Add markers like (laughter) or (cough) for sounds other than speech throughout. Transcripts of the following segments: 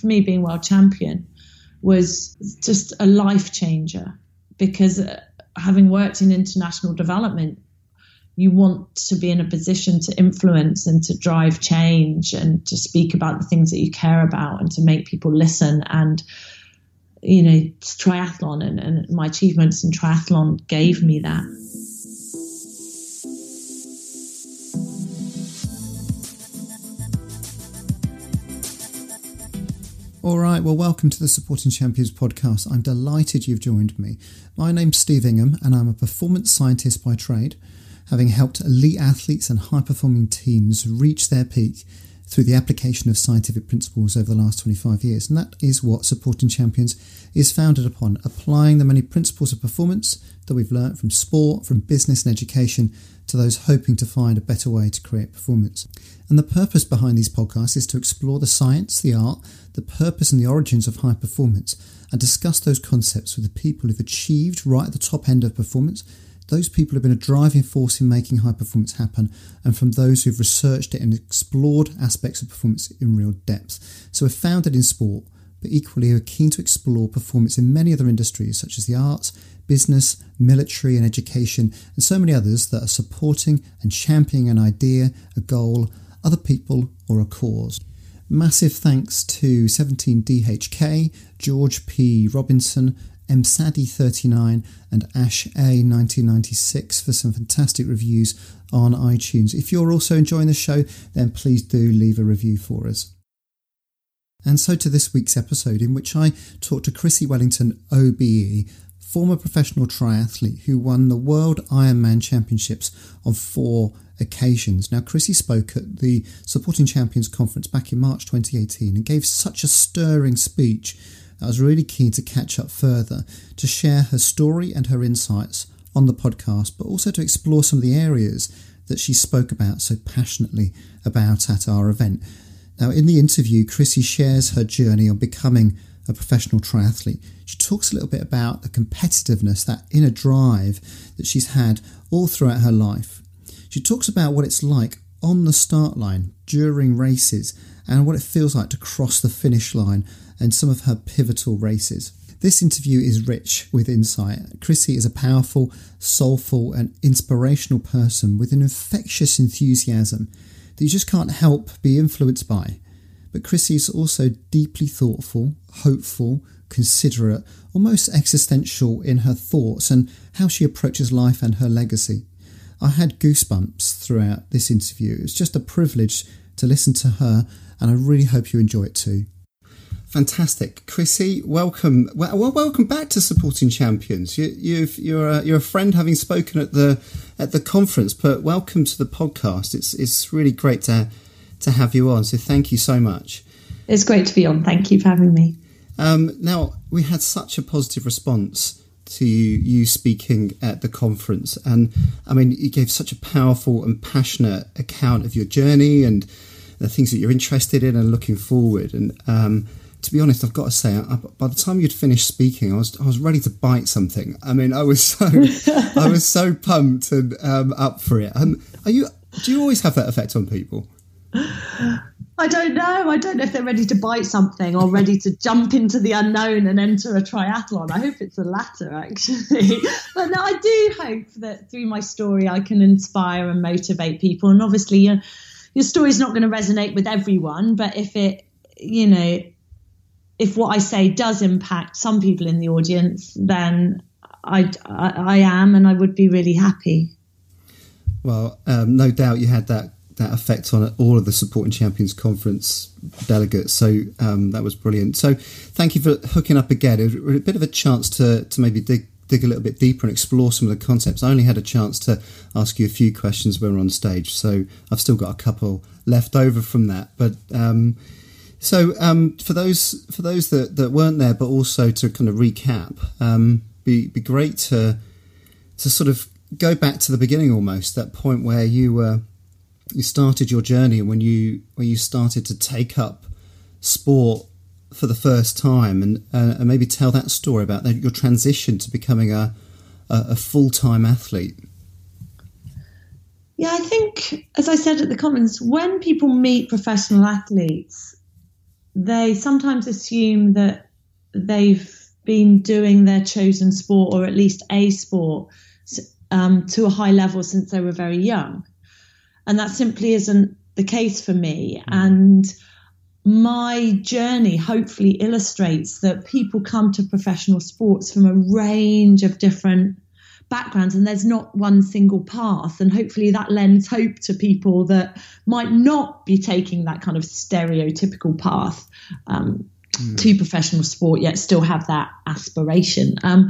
for me, being world champion was just a life changer because uh, having worked in international development, you want to be in a position to influence and to drive change and to speak about the things that you care about and to make people listen. And, you know, triathlon and, and my achievements in triathlon gave me that. All right, well, welcome to the Supporting Champions podcast. I'm delighted you've joined me. My name's Steve Ingham, and I'm a performance scientist by trade, having helped elite athletes and high performing teams reach their peak through the application of scientific principles over the last 25 years. And that is what Supporting Champions is founded upon applying the many principles of performance that we've learnt from sport, from business and education to those hoping to find a better way to create performance. And the purpose behind these podcasts is to explore the science, the art, the purpose, and the origins of high performance and discuss those concepts with the people who've achieved right at the top end of performance, those people who've been a driving force in making high performance happen, and from those who've researched it and explored aspects of performance in real depth. So we're founded in sport, but equally are keen to explore performance in many other industries such as the arts, business, military, and education, and so many others that are supporting and championing an idea, a goal, other people, or a cause. Massive thanks to 17DHK, George P. Robinson, MSADI39, and Ash A 1996 for some fantastic reviews on iTunes. If you're also enjoying the show, then please do leave a review for us. And so to this week's episode, in which I talked to Chrissie Wellington, OBE, former professional triathlete who won the World Ironman Championships on four occasions. Now, Chrissie spoke at the Supporting Champions Conference back in March 2018 and gave such a stirring speech I was really keen to catch up further to share her story and her insights on the podcast, but also to explore some of the areas that she spoke about so passionately about at our event. Now, in the interview, Chrissie shares her journey on becoming a professional triathlete. She talks a little bit about the competitiveness, that inner drive that she's had all throughout her life. She talks about what it's like on the start line during races and what it feels like to cross the finish line and some of her pivotal races. This interview is rich with insight. Chrissie is a powerful, soulful, and inspirational person with an infectious enthusiasm that you just can't help be influenced by. But Chrissie is also deeply thoughtful, hopeful, considerate, almost existential in her thoughts and how she approaches life and her legacy. I had goosebumps throughout this interview. It's just a privilege to listen to her, and I really hope you enjoy it too. Fantastic, Chrissie. Welcome. Well, welcome back to Supporting Champions. You, you're a, you're a friend, having spoken at the at the conference, but welcome to the podcast. It's it's really great to to have you on. So thank you so much. It's great to be on. Thank you for having me. Um, now we had such a positive response to you, you speaking at the conference, and I mean you gave such a powerful and passionate account of your journey and the things that you're interested in and looking forward. And um, to be honest, I've got to say, I, by the time you'd finished speaking, I was I was ready to bite something. I mean, I was so (laughs) I was so pumped and um, up for it. Um, are you? Do you always have that effect on people? I don't know. I don't know if they're ready to bite something or ready to jump into the unknown and enter a triathlon. I hope it's the latter, actually. (laughs) but no, I do hope that through my story, I can inspire and motivate people. And obviously, your your story's not going to resonate with everyone, but if it, you know, if what I say does impact some people in the audience, then I, I, I am, and I would be really happy. Well, um, no doubt you had that that effect on all of the supporting champions conference delegates. So um, that was brilliant. So thank you for hooking up again. It was a bit of a chance to to maybe dig dig a little bit deeper and explore some of the concepts. I only had a chance to ask you a few questions when we are on stage, so I've still got a couple left over from that. But um, so um, for those for those that, that weren't there, but also to kind of recap, um, be be great to to sort of go back to the beginning almost that point where you were. You started your journey when you when you started to take up sport for the first time and, uh, and maybe tell that story about that, your transition to becoming a, a, a full time athlete. Yeah, I think, as I said at the conference, when people meet professional athletes, they sometimes assume that they've been doing their chosen sport or at least a sport um, to a high level since they were very young. And that simply isn't the case for me. And my journey hopefully illustrates that people come to professional sports from a range of different backgrounds and there's not one single path and hopefully that lends hope to people that might not be taking that kind of stereotypical path um, mm. to professional sport yet still have that aspiration um,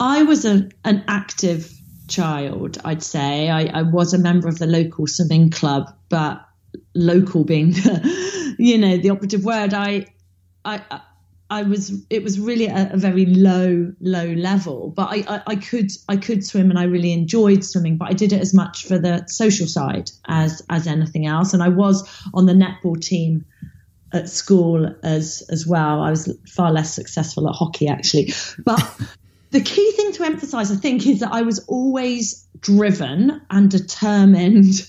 i was a, an active child i'd say I, I was a member of the local swimming club but local being (laughs) you know the operative word i i I was it was really a, a, very low low level, but I, I, I could I could swim and I really enjoyed swimming, but I did it as much for the social side as as anything else. And I was on the netball team at school as as well. I was far less successful at hockey actually, but. The key thing to emphasize, I think, is that I was always driven and determined,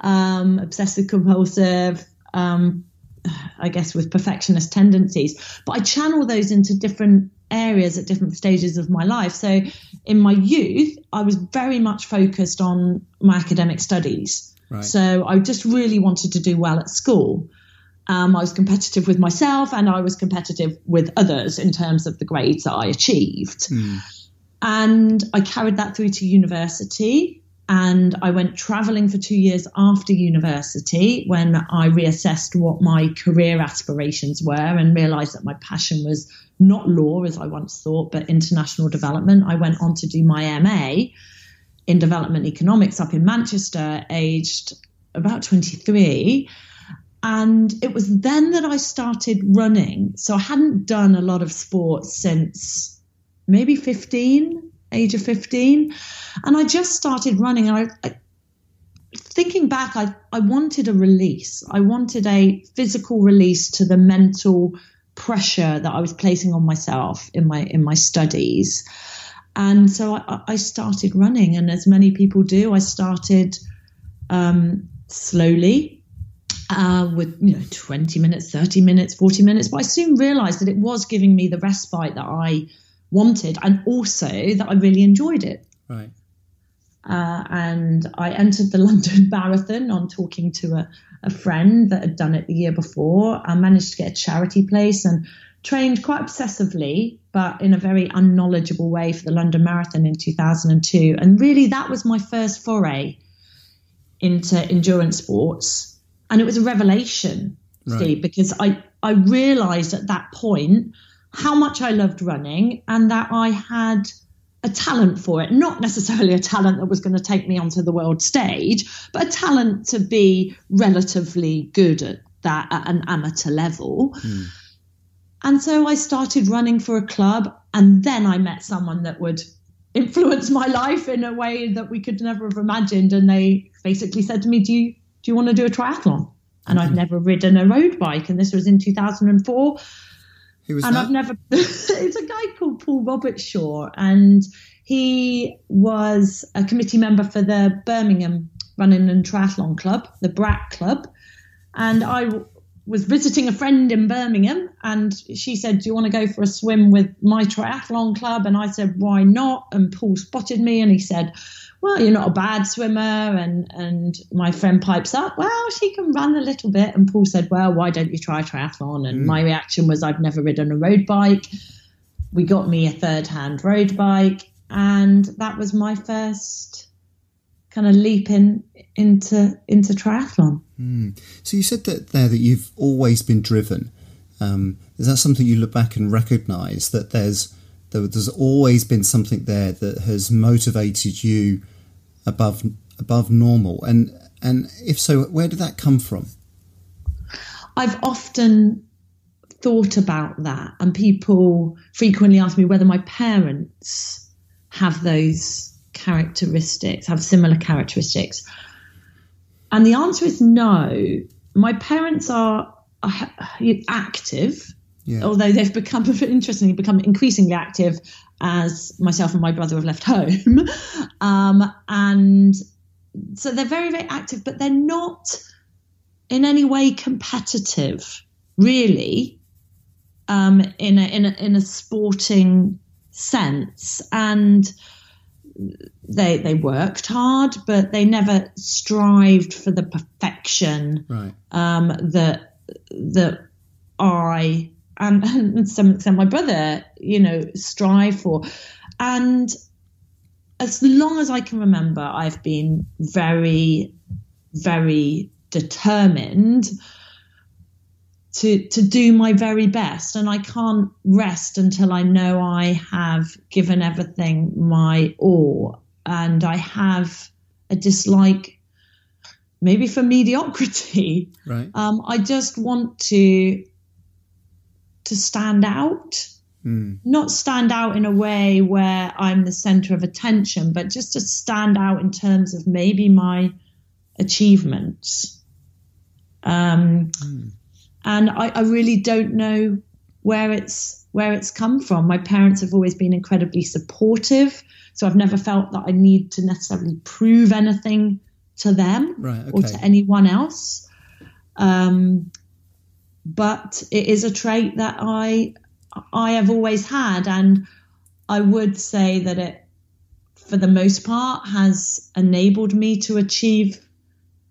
um, obsessive compulsive, um, I guess, with perfectionist tendencies. But I channel those into different areas at different stages of my life. So in my youth, I was very much focused on my academic studies. Right. So I just really wanted to do well at school. Um, I was competitive with myself and I was competitive with others in terms of the grades that I achieved. Mm. And I carried that through to university and I went traveling for two years after university when I reassessed what my career aspirations were and realized that my passion was not law as I once thought, but international development. I went on to do my MA in development economics up in Manchester, aged about 23. And it was then that I started running. So I hadn't done a lot of sports since maybe 15, age of 15. And I just started running. And I, I thinking back, I, I wanted a release. I wanted a physical release to the mental pressure that I was placing on myself in my in my studies. And so I, I started running, and as many people do, I started um, slowly, uh, with you know 20 minutes, 30 minutes, 40 minutes. But I soon realised that it was giving me the respite that I wanted, and also that I really enjoyed it. Right. Uh, and I entered the (laughs) London Marathon on talking to a, a friend that had done it the year before. I managed to get a charity place and trained quite obsessively, but in a very unknowledgeable way for the London Marathon in 2002. And really, that was my first foray into endurance sports. And it was a revelation, right. Steve, because I, I realized at that point how much I loved running and that I had a talent for it, not necessarily a talent that was going to take me onto the world stage, but a talent to be relatively good at that at an amateur level. Mm. And so I started running for a club, and then I met someone that would influence my life in a way that we could never have imagined. And they basically said to me, "Do you do you want to do a triathlon?" And mm-hmm. I've never ridden a road bike, and this was in 2004. Who was and that? I've never. (laughs) it's a guy called Paul Robertshaw, and he was a committee member for the Birmingham Running and Triathlon Club, the BRAC Club, and I was visiting a friend in Birmingham, and she said, "Do you want to go for a swim with my triathlon club?" And I said, "Why not?" And Paul spotted me, and he said well, you're not a bad swimmer. And, and my friend pipes up, well, she can run a little bit. And Paul said, well, why don't you try triathlon? And mm. my reaction was, I've never ridden a road bike. We got me a third hand road bike. And that was my first kind of leap in, into, into triathlon. Mm. So you said that there that you've always been driven. Um, is that something you look back and recognize that there's there's always been something there that has motivated you above above normal? And and if so where did that come from? I've often thought about that and people frequently ask me whether my parents have those characteristics have similar characteristics. And the answer is no. My parents are, are active yeah. Although they've become, (laughs) interestingly, become increasingly active as myself and my brother have left home. (laughs) um, and so they're very, very active, but they're not in any way competitive. really, um, in a in a in a sporting sense, and they they worked hard, but they never strived for the perfection right. um, that that I and, and to some extent my brother, you know, strive for. And as long as I can remember, I've been very, very determined to to do my very best. And I can't rest until I know I have given everything my all. And I have a dislike maybe for mediocrity. Right. Um, I just want to to stand out mm. not stand out in a way where I'm the center of attention but just to stand out in terms of maybe my achievements um, Mm. and I, I really don't know where it's where it's come from. My parents have always been incredibly supportive, so I've never felt that I need to necessarily prove anything to them right or to anyone else. Um, but it is a trait that I I have always had, and I would say that it, for the most part, has enabled me to achieve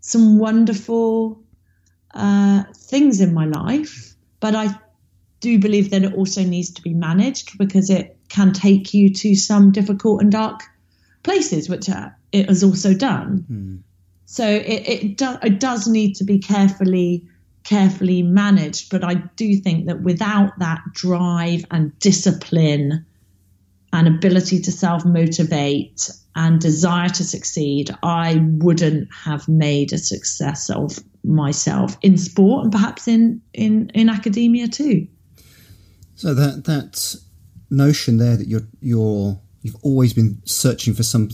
some wonderful uh, things in my life. But I do believe that it also needs to be managed because it can take you to some difficult and dark places, which uh, it has also done. Mm. So it it, do, it does need to be carefully carefully managed. But I do think that without that drive and discipline and ability to self motivate and desire to succeed, I wouldn't have made a success of myself in sport and perhaps in in in academia too. So that that notion there that you're you're you've always been searching for some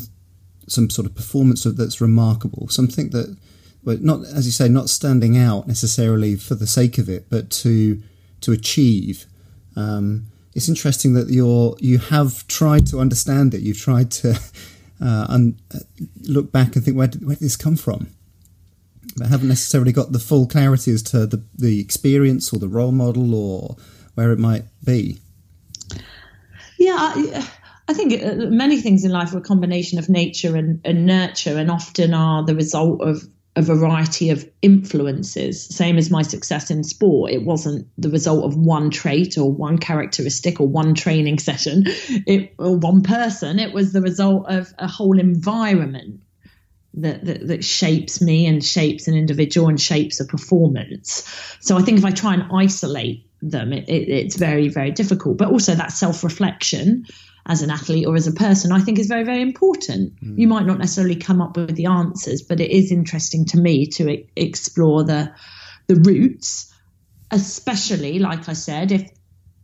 some sort of performance that's remarkable, something that, but not as you say, not standing out necessarily for the sake of it, but to to achieve. Um, it's interesting that you're you have tried to understand it. You've tried to (laughs) uh, un, uh, look back and think where did, where did this come from, but haven't necessarily got the full clarity as to the the experience or the role model or where it might be. Yeah, I, I think uh, many things in life are a combination of nature and, and nurture, and often are the result of a variety of influences. Same as my success in sport, it wasn't the result of one trait or one characteristic or one training session, it, or one person. It was the result of a whole environment. That, that, that shapes me and shapes an individual and shapes a performance. So I think if I try and isolate them, it, it, it's very, very difficult. But also that self reflection as an athlete or as a person, I think is very, very important. You might not necessarily come up with the answers, but it is interesting to me to e- explore the the roots, especially like I said, if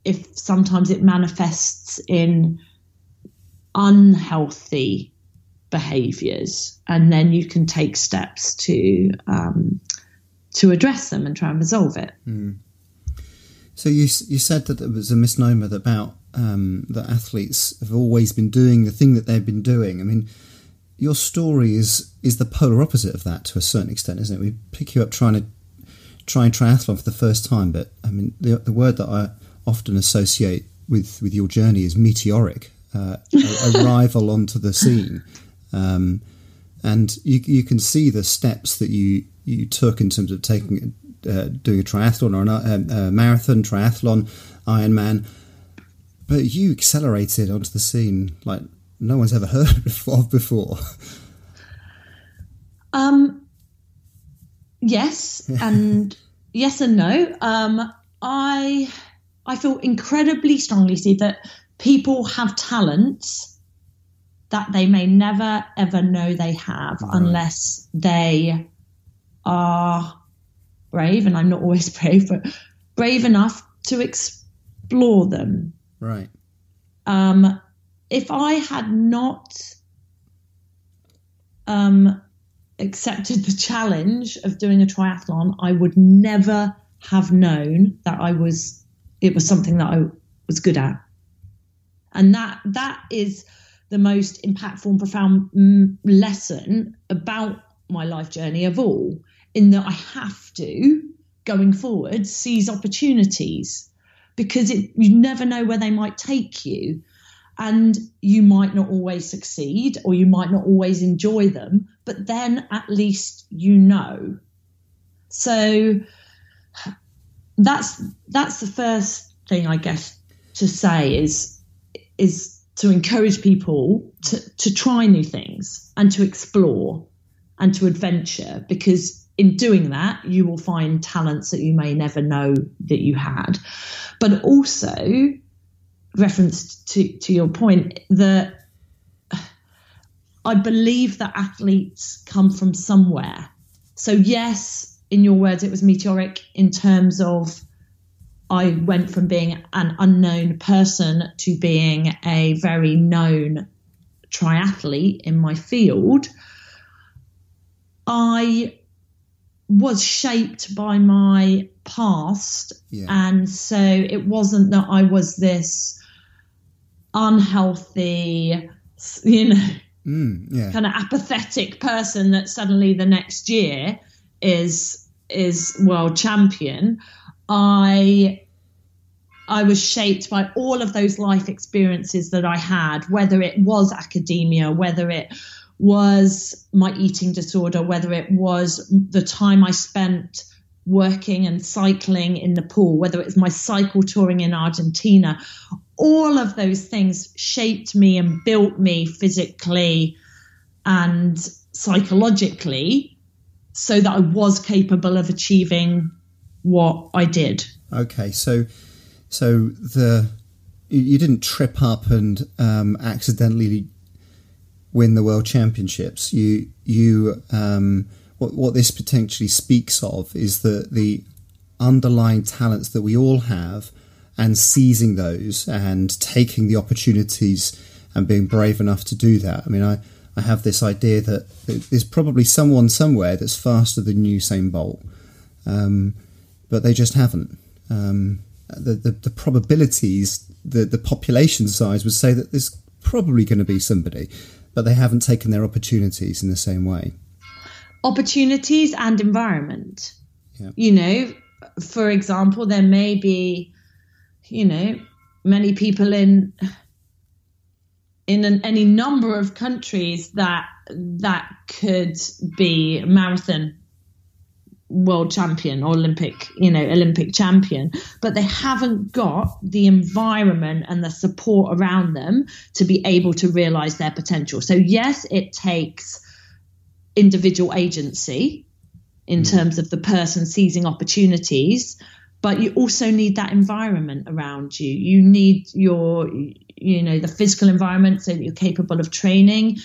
if sometimes it manifests in unhealthy behaviors, and then you can take steps to um, to address them and try and resolve it. So you you said that it was a misnomer about um, that athletes have always been doing the thing that they've been doing. I mean, your story is is the polar opposite of that to a certain extent, isn't it? We pick you up trying to try and triathlon for the first time, but I mean, the the word that I often associate with with your journey is meteoric, uh, arrival (laughs) onto the scene. Um, and you, you can see the steps that you, you took in terms of taking uh, doing a triathlon or a, a marathon, triathlon, Ironman, but you accelerated onto the scene like no one's ever (laughs) heard of before. Um, yes, (laughs) and yes and no. Um, I I feel incredibly strongly, Steve, that people have talents that they may never ever know they have Right. unless they are brave, and I'm not always (laughs) brave, but brave enough to explore them. Right. Um, if I had not um, accepted the challenge of doing a triathlon, I would never have known that I was it was something that I was good at, and that that is the most impactful and profound mm, lesson about my life journey of all. In that I have to going forward seize opportunities because it, you never know where they might take you. And you might not always succeed or you might not always enjoy them but then at least you know. So that's that's the first thing i guess to say is is to encourage people to, to try new things and to explore and to adventure because in doing that you will find talents that you may never know that you had but also reference to, to your point that I believe that athletes come from somewhere. So, yes, in your words, it was meteoric in terms of I went from being an unknown person to being a very known triathlete in my field. I was shaped by my past. Yeah. And so it wasn't that I was this unhealthy, you know, mm, yeah. kind of apathetic person that suddenly the next year is is world champion. I I was shaped by all of those life experiences that I had, whether it was academia, whether it was my eating disorder, whether it was the time I spent working and cycling in Nepal, whether it was my cycle touring in Argentina, all of those things shaped me and built me physically and psychologically so that I was capable of achieving what I did. Okay, so so the you didn't trip up and um, accidentally win the world championships. You you um, what what this potentially speaks of is that the underlying talents that we all have and seizing those and taking the opportunities and being brave enough to do that. I mean, I, I have this idea that there's probably someone somewhere that's faster than Usain Bolt, um, but they just haven't. Um, the, the, the probabilities, the, the population size would say that there's probably going to be somebody but they haven't taken their opportunities in the same way. Opportunities and environment. Yeah. You know, for example, there may be, you know, many people in in an, any number of countries that that could be marathon world champion or Olympic, you know, Olympic champion, but they haven't got the environment and the support around them to be able to realize their potential. So, yes, it takes individual agency in mm. terms of the person seizing opportunities, but you also need that environment around you. You need your, you know, the physical environment so that you're capable of training.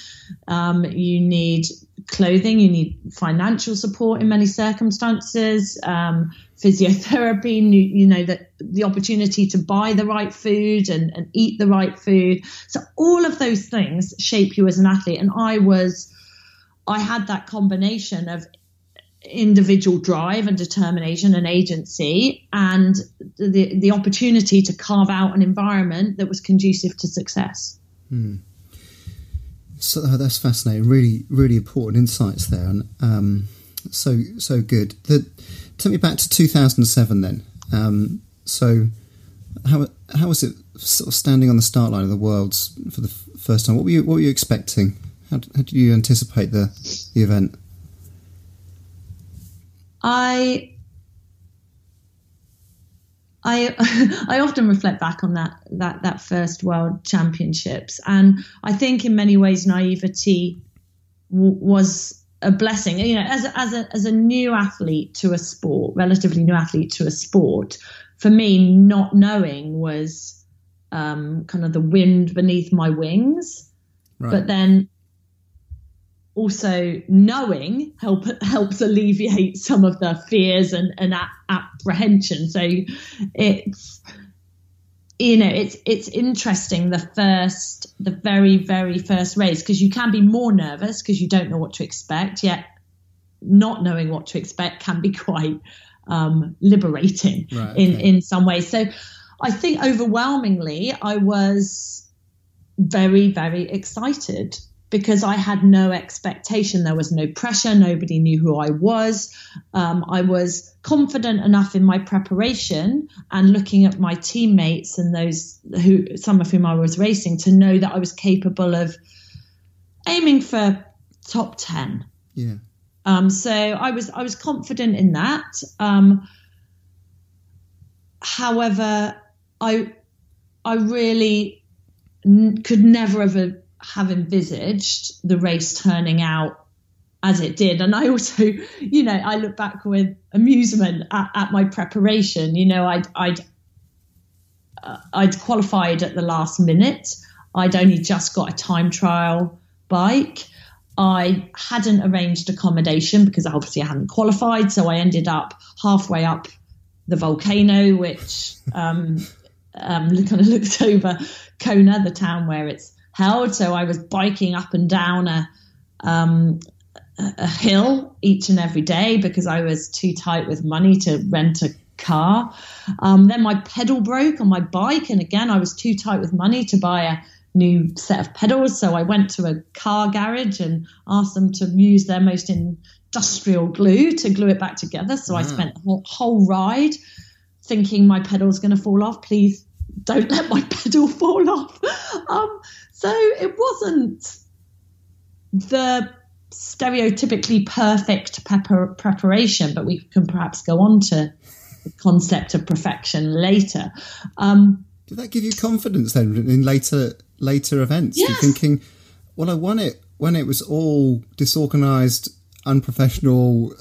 Um, you need clothing, you need financial support in many circumstances, um, physiotherapy, (laughs) you, you, know, that the opportunity to buy the right food and, and eat the right food. So all of those things shape you as an athlete. And I was, I had that combination of individual drive and determination and agency and the the opportunity to carve out an environment that was conducive to success. Hmm. So oh, that's fascinating. Really, really important insights there, and um, so so good. The, take me back to 2007 then. Um, so how how was it sort of standing on the start line of the worlds for the first time? What were you what were you expecting? How, how did you anticipate the the event? I I (laughs) I often reflect back on that that that first World Championships, and I think in many ways naivety w- was a blessing. You know, as a, as a as a new athlete to a sport, relatively new athlete to a sport, for me, not knowing was um, kind of the wind beneath my wings. Right. But then also knowing help helps alleviate some of the fears and, and apprehension so it's you know it's it's interesting the first the very very first race because you can be more nervous because you don't know what to expect yet not knowing what to expect can be (laughs) quite um, liberating right, in okay. in some ways so i think overwhelmingly i was very very excited because I had no expectation. There was no pressure. Nobody knew who I was. Um, I was confident enough in my preparation and looking at my teammates and those who, some of whom I was racing, to know that I was capable of aiming for top 10. Yeah. Um, so I was I was confident in that. Um, however, I I really n- could never have have envisaged the race turning out as it did. And I also, (laughs) you know, I look back with amusement at, at my preparation. You know, I'd I'd uh, I'd qualified at the last minute. I'd only just got a time trial bike. I hadn't arranged accommodation because obviously I hadn't qualified. So I ended up halfway up the volcano, which um, (laughs) um, kind of (laughs) looked over Kona, the town where it's held. So I was biking up and down a, um, a hill each and every day because I was too tight with money to rent a car. Um, then my pedal broke on my bike, and again, I was too tight with money to buy a new set of pedals. So I went to a car garage and asked them to use their most industrial glue to glue it back together. So I spent the whole, whole ride thinking my pedal's going to fall off. Please don't (laughs) let my pedal fall off. Um, so it wasn't the stereotypically perfect pepper preparation, but we can perhaps go on to the concept of perfection later. Um, Did that give you confidence then in later later events? Yes. You're thinking, well, I won it when it was all disorganized, unprofessional. (laughs)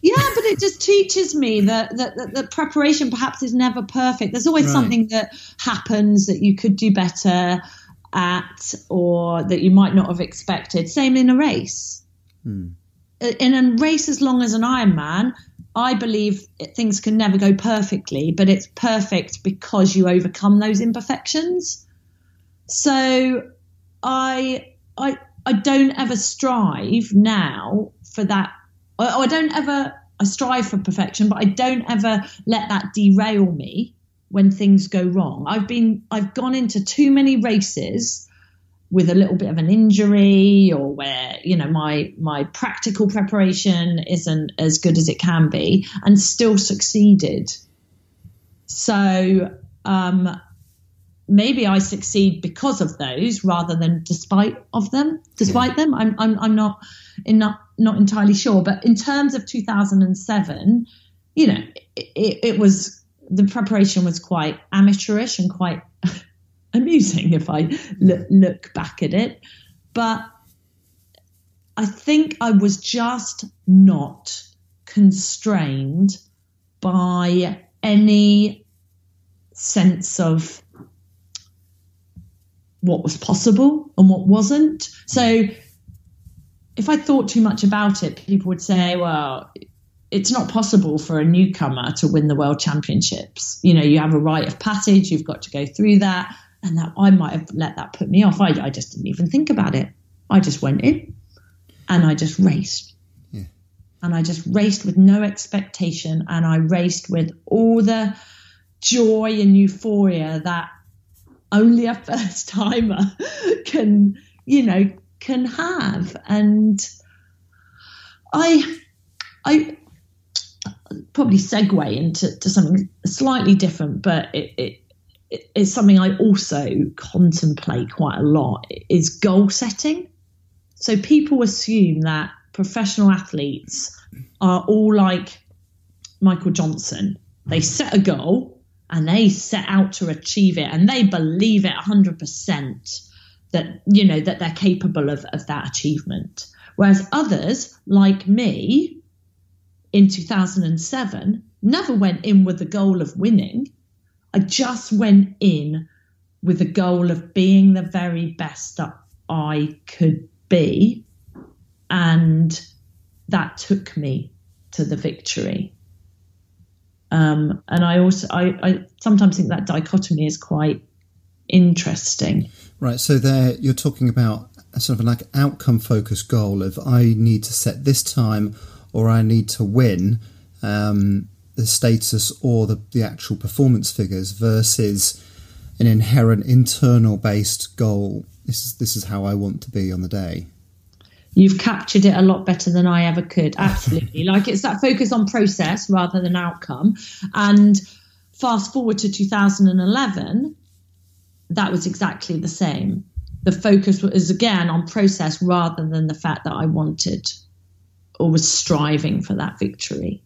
yeah, but it just teaches me that, that, that, that preparation perhaps is never perfect. There's always Right. something that happens that you could do better at or that you might not have expected. Same in a race. Hmm. In a race as long as an Ironman, I believe it- things can never go perfectly, but it's perfect because you overcome those imperfections. So I I I don't ever strive now for that. Or I don't ever I strive for perfection, but I don't ever let that derail me when things go wrong. I've been I've gone into too many races with a little bit of an injury or where you know my my practical preparation isn't as good as it can be and still succeeded. So um maybe i succeed because of those rather than despite of them despite them. I'm i'm, I'm not in not not entirely sure. But in terms of 2007 you know it, it, it was the preparation was quite amateurish and quite (laughs) amusing if I look, look back at it. But I think I was just not constrained by any sense of what was possible and what wasn't. So if I thought too much about it, people would say, well, it's not possible for a newcomer to win the world championships. You know, you have a rite of passage, you've got to go through that. And that I might have let that put me off. I, I just didn't even think about it. I just went in and I just raced. Yeah. And I just raced with no expectation. And I raced with all the joy and euphoria that only a first timer (laughs) can, you know, can have. And I, I, probably segue into to something slightly different, but it, it, it's something I also contemplate quite a lot is goal setting. So people assume that professional athletes are all like Michael Johnson. They set a goal and they set out to achieve it and they believe it 100% that you know that they're capable of, of that achievement. Whereas others like me in 2007 never went in with the goal of winning. I just went in with the goal of being the very best that I could be. And that took me to the victory. Um, and I also, I, I sometimes think that dichotomy is quite interesting. Right. So there, you're talking about sort of like outcome focused goal of I need to set this time or I need to win um, the status or the, the actual performance figures versus an inherent internal based goal this is this is how I want to be on the day. You've captured it a lot better than I ever could. Absolutely. (laughs) like it's that focus on process rather than outcome. And fast forward to 2011, that was exactly the same. The focus was again on process rather than the fact that I wanted or was striving for that victory.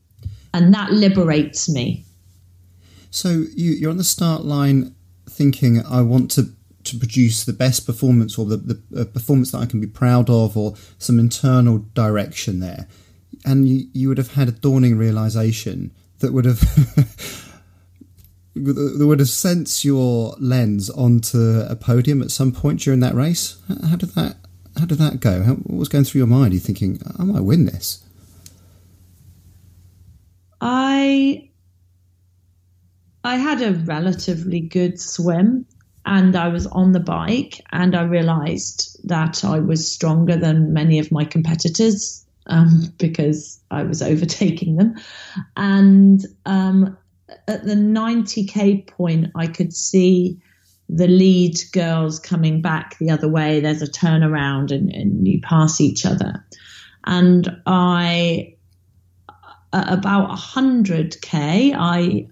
And that liberates me. So you, you're on the start line thinking, I want to to produce the best performance or the, the uh, performance that I can be proud of or some internal direction there. And you, you would have had a dawning realization that would have (laughs) that would have sent your lens onto a podium at some point during that race. How did that how did that go? How, what was going through your mind? Are you thinking I might win this? I I had a relatively good swim and I was on the bike and I realized that I was stronger than many of my competitors um, (laughs) because I was overtaking them. And um, at the 90k point, I could see the lead girls coming back the other way. There's a turnaround and, and you pass each other. And I, about 100k, I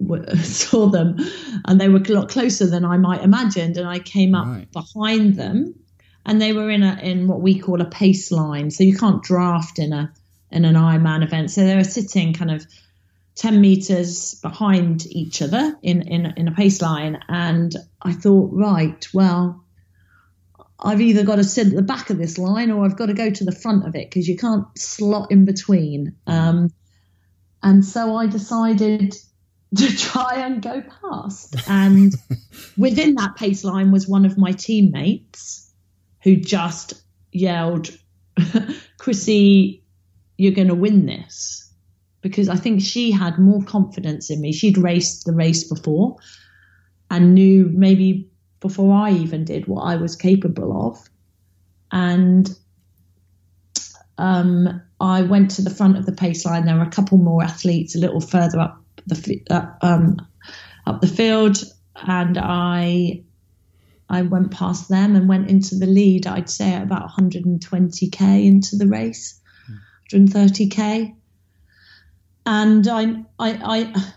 (laughs) saw them and they were a lot closer than I might imagined. And I came up right. behind them and they were in a in what we call a pace line. So you can't draft in a in an Ironman event. So they were sitting kind of 10 meters behind each other in, in, in a pace line. And I thought, right, well, I've either got to sit at the back of this line or I've got to go to the front of it because you can't slot in between. Um, and so I decided (laughs) to try and go past. And (laughs) within that pace line was one of my teammates who just yelled, (laughs) Chrissie, you're going to win this. Because I think she had more confidence in me. She'd raced the race before and knew maybe before I even did what I was capable of. And um, I went to the front of the pace line. There were a couple more athletes a little further up the uh, um, up the field, and I I went past them and went into the lead. I'd say at about 120k into the race, 130k, and I I I,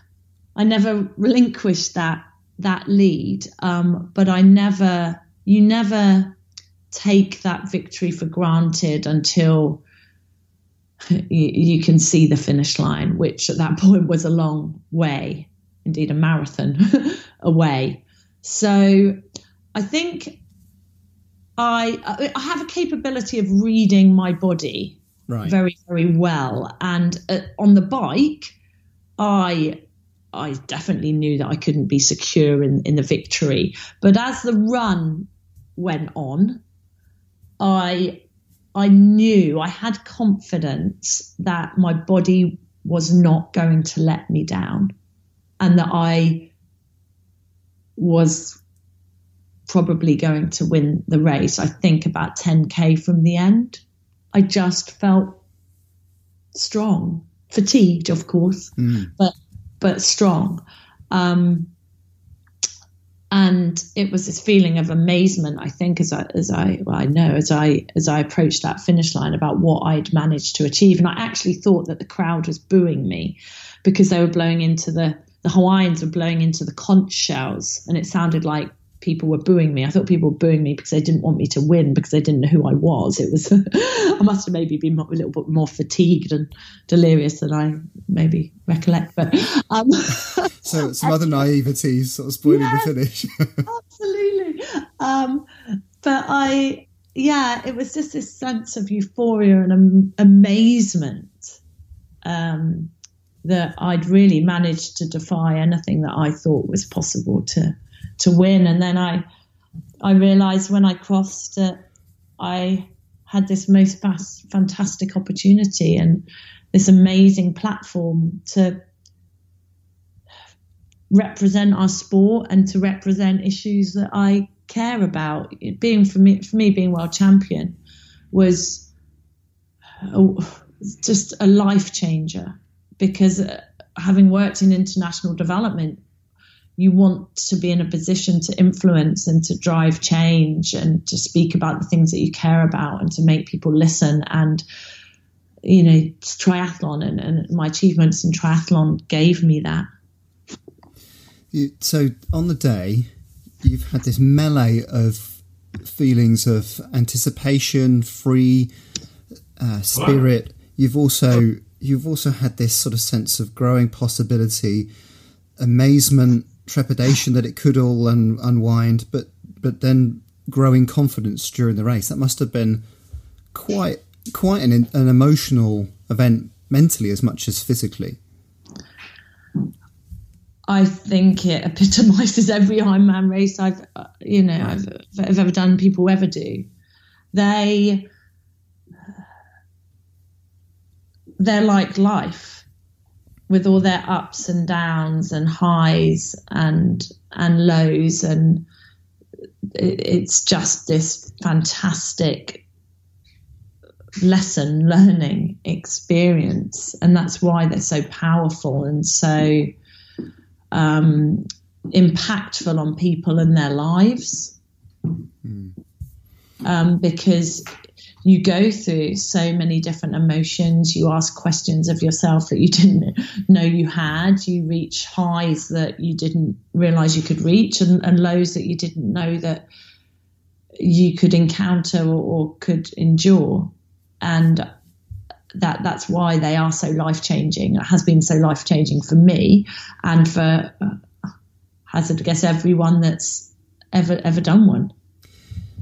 I never relinquished that that lead, um, but I never you never take that victory for granted until you, you can see the finish line, which at that (laughs) point was a long way, indeed a marathon (laughs) away. So I think I I have a capability of reading my body right. very very well, and uh, on the bike, I I definitely knew that I couldn't be secure in in the victory. But as the run went on, I I knew I had confidence that my body was not going to let me down and that I was probably going to win the race. I think about 10k from the end. I just felt strong, fatigued, of course, mm. but but strong. Um, and it was this feeling of amazement i think as i as i well, i know as i as i approached that finish line about what i'd managed to achieve and i actually thought that the crowd was booing me because they were blowing into the the hawaiians were blowing into the conch shells and it sounded like people were booing me. I thought people were booing me because they didn't want me to win because they didn't know who I was. It was (laughs) I must have maybe been a little bit more fatigued and delirious than I maybe recollect. But um, so (laughs) some other naivety sort of spoiling yes, the finish. (laughs) absolutely. Um, but I yeah, it was just this sense of euphoria and um, amazement. Um, that I'd really managed to defy anything that I thought was possible to to win. And then I I realised when I crossed it, I had this most fast, fantastic opportunity and this amazing platform to represent our sport and to represent issues that I care about. Being for me, for me, being world champion was a, just a life changer because uh, having worked in international development you want to be in a position to influence and to drive change and to speak about the things that you care about and to make people listen and you know triathlon and, and my achievements in triathlon gave me that. So on the day you've had this melee of feelings of anticipation free uh, spirit. You've also you've also had this sort of sense of growing possibility amazement trepidation that it could all un- unwind, but but then growing confidence during the race. That must have been quite quite an, an emotional event mentally as much as physically. I think it epitomises every Ironman race I've uh, you know I've, I've ever done. People ever do. They they're like life with all their ups and downs and highs and and lows. And it's just this fantastic lesson learning experience. And that's why they're so powerful and so um, impactful on people and their lives. Mm. um, because you go through so many different emotions. You ask questions of yourself that you (laughs) didn't know you had. You reach highs that you didn't realize you could reach, and, and lows that you didn't know that you could encounter or, or could endure. And that that's why they are so life changing. It has been so life changing for me, and for uh, I guess everyone that's ever ever done one.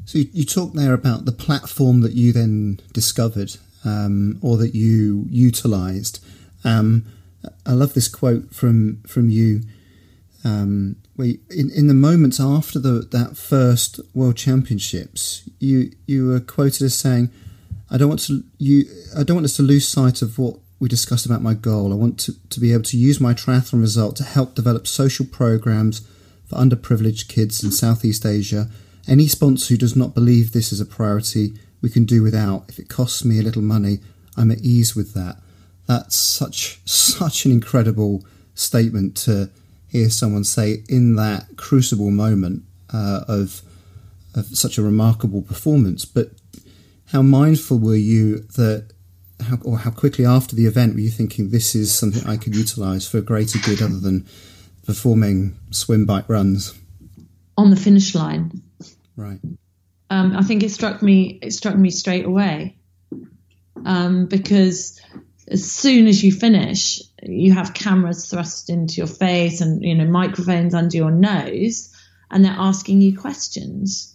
So you, you talk there about the platform that you then discovered um, or that you utilised. Um, I love this quote from from you. Um, where you, in in the moments after the that first World Championships, you you were quoted as saying, "I don't want to you I don't want us to lose sight of what we discussed about my goal. I want to, to be able to use my triathlon result to help develop social programs for underprivileged kids in Southeast Asia." Any sponsor who does not believe this is a priority, we can do without. If it costs me a little money, I'm at ease with that. That's such such an incredible statement to hear someone say in that crucible moment uh, of of such a remarkable performance. But how mindful were you that, how, or how quickly after the event were you thinking this is something I could utilise for greater good other than performing swim bike runs? On the finish line, Right. Um, I think it struck me. It struck me straight away um, because as soon as you finish, you have cameras thrust into your face and you know microphones under your nose, and they're asking you questions.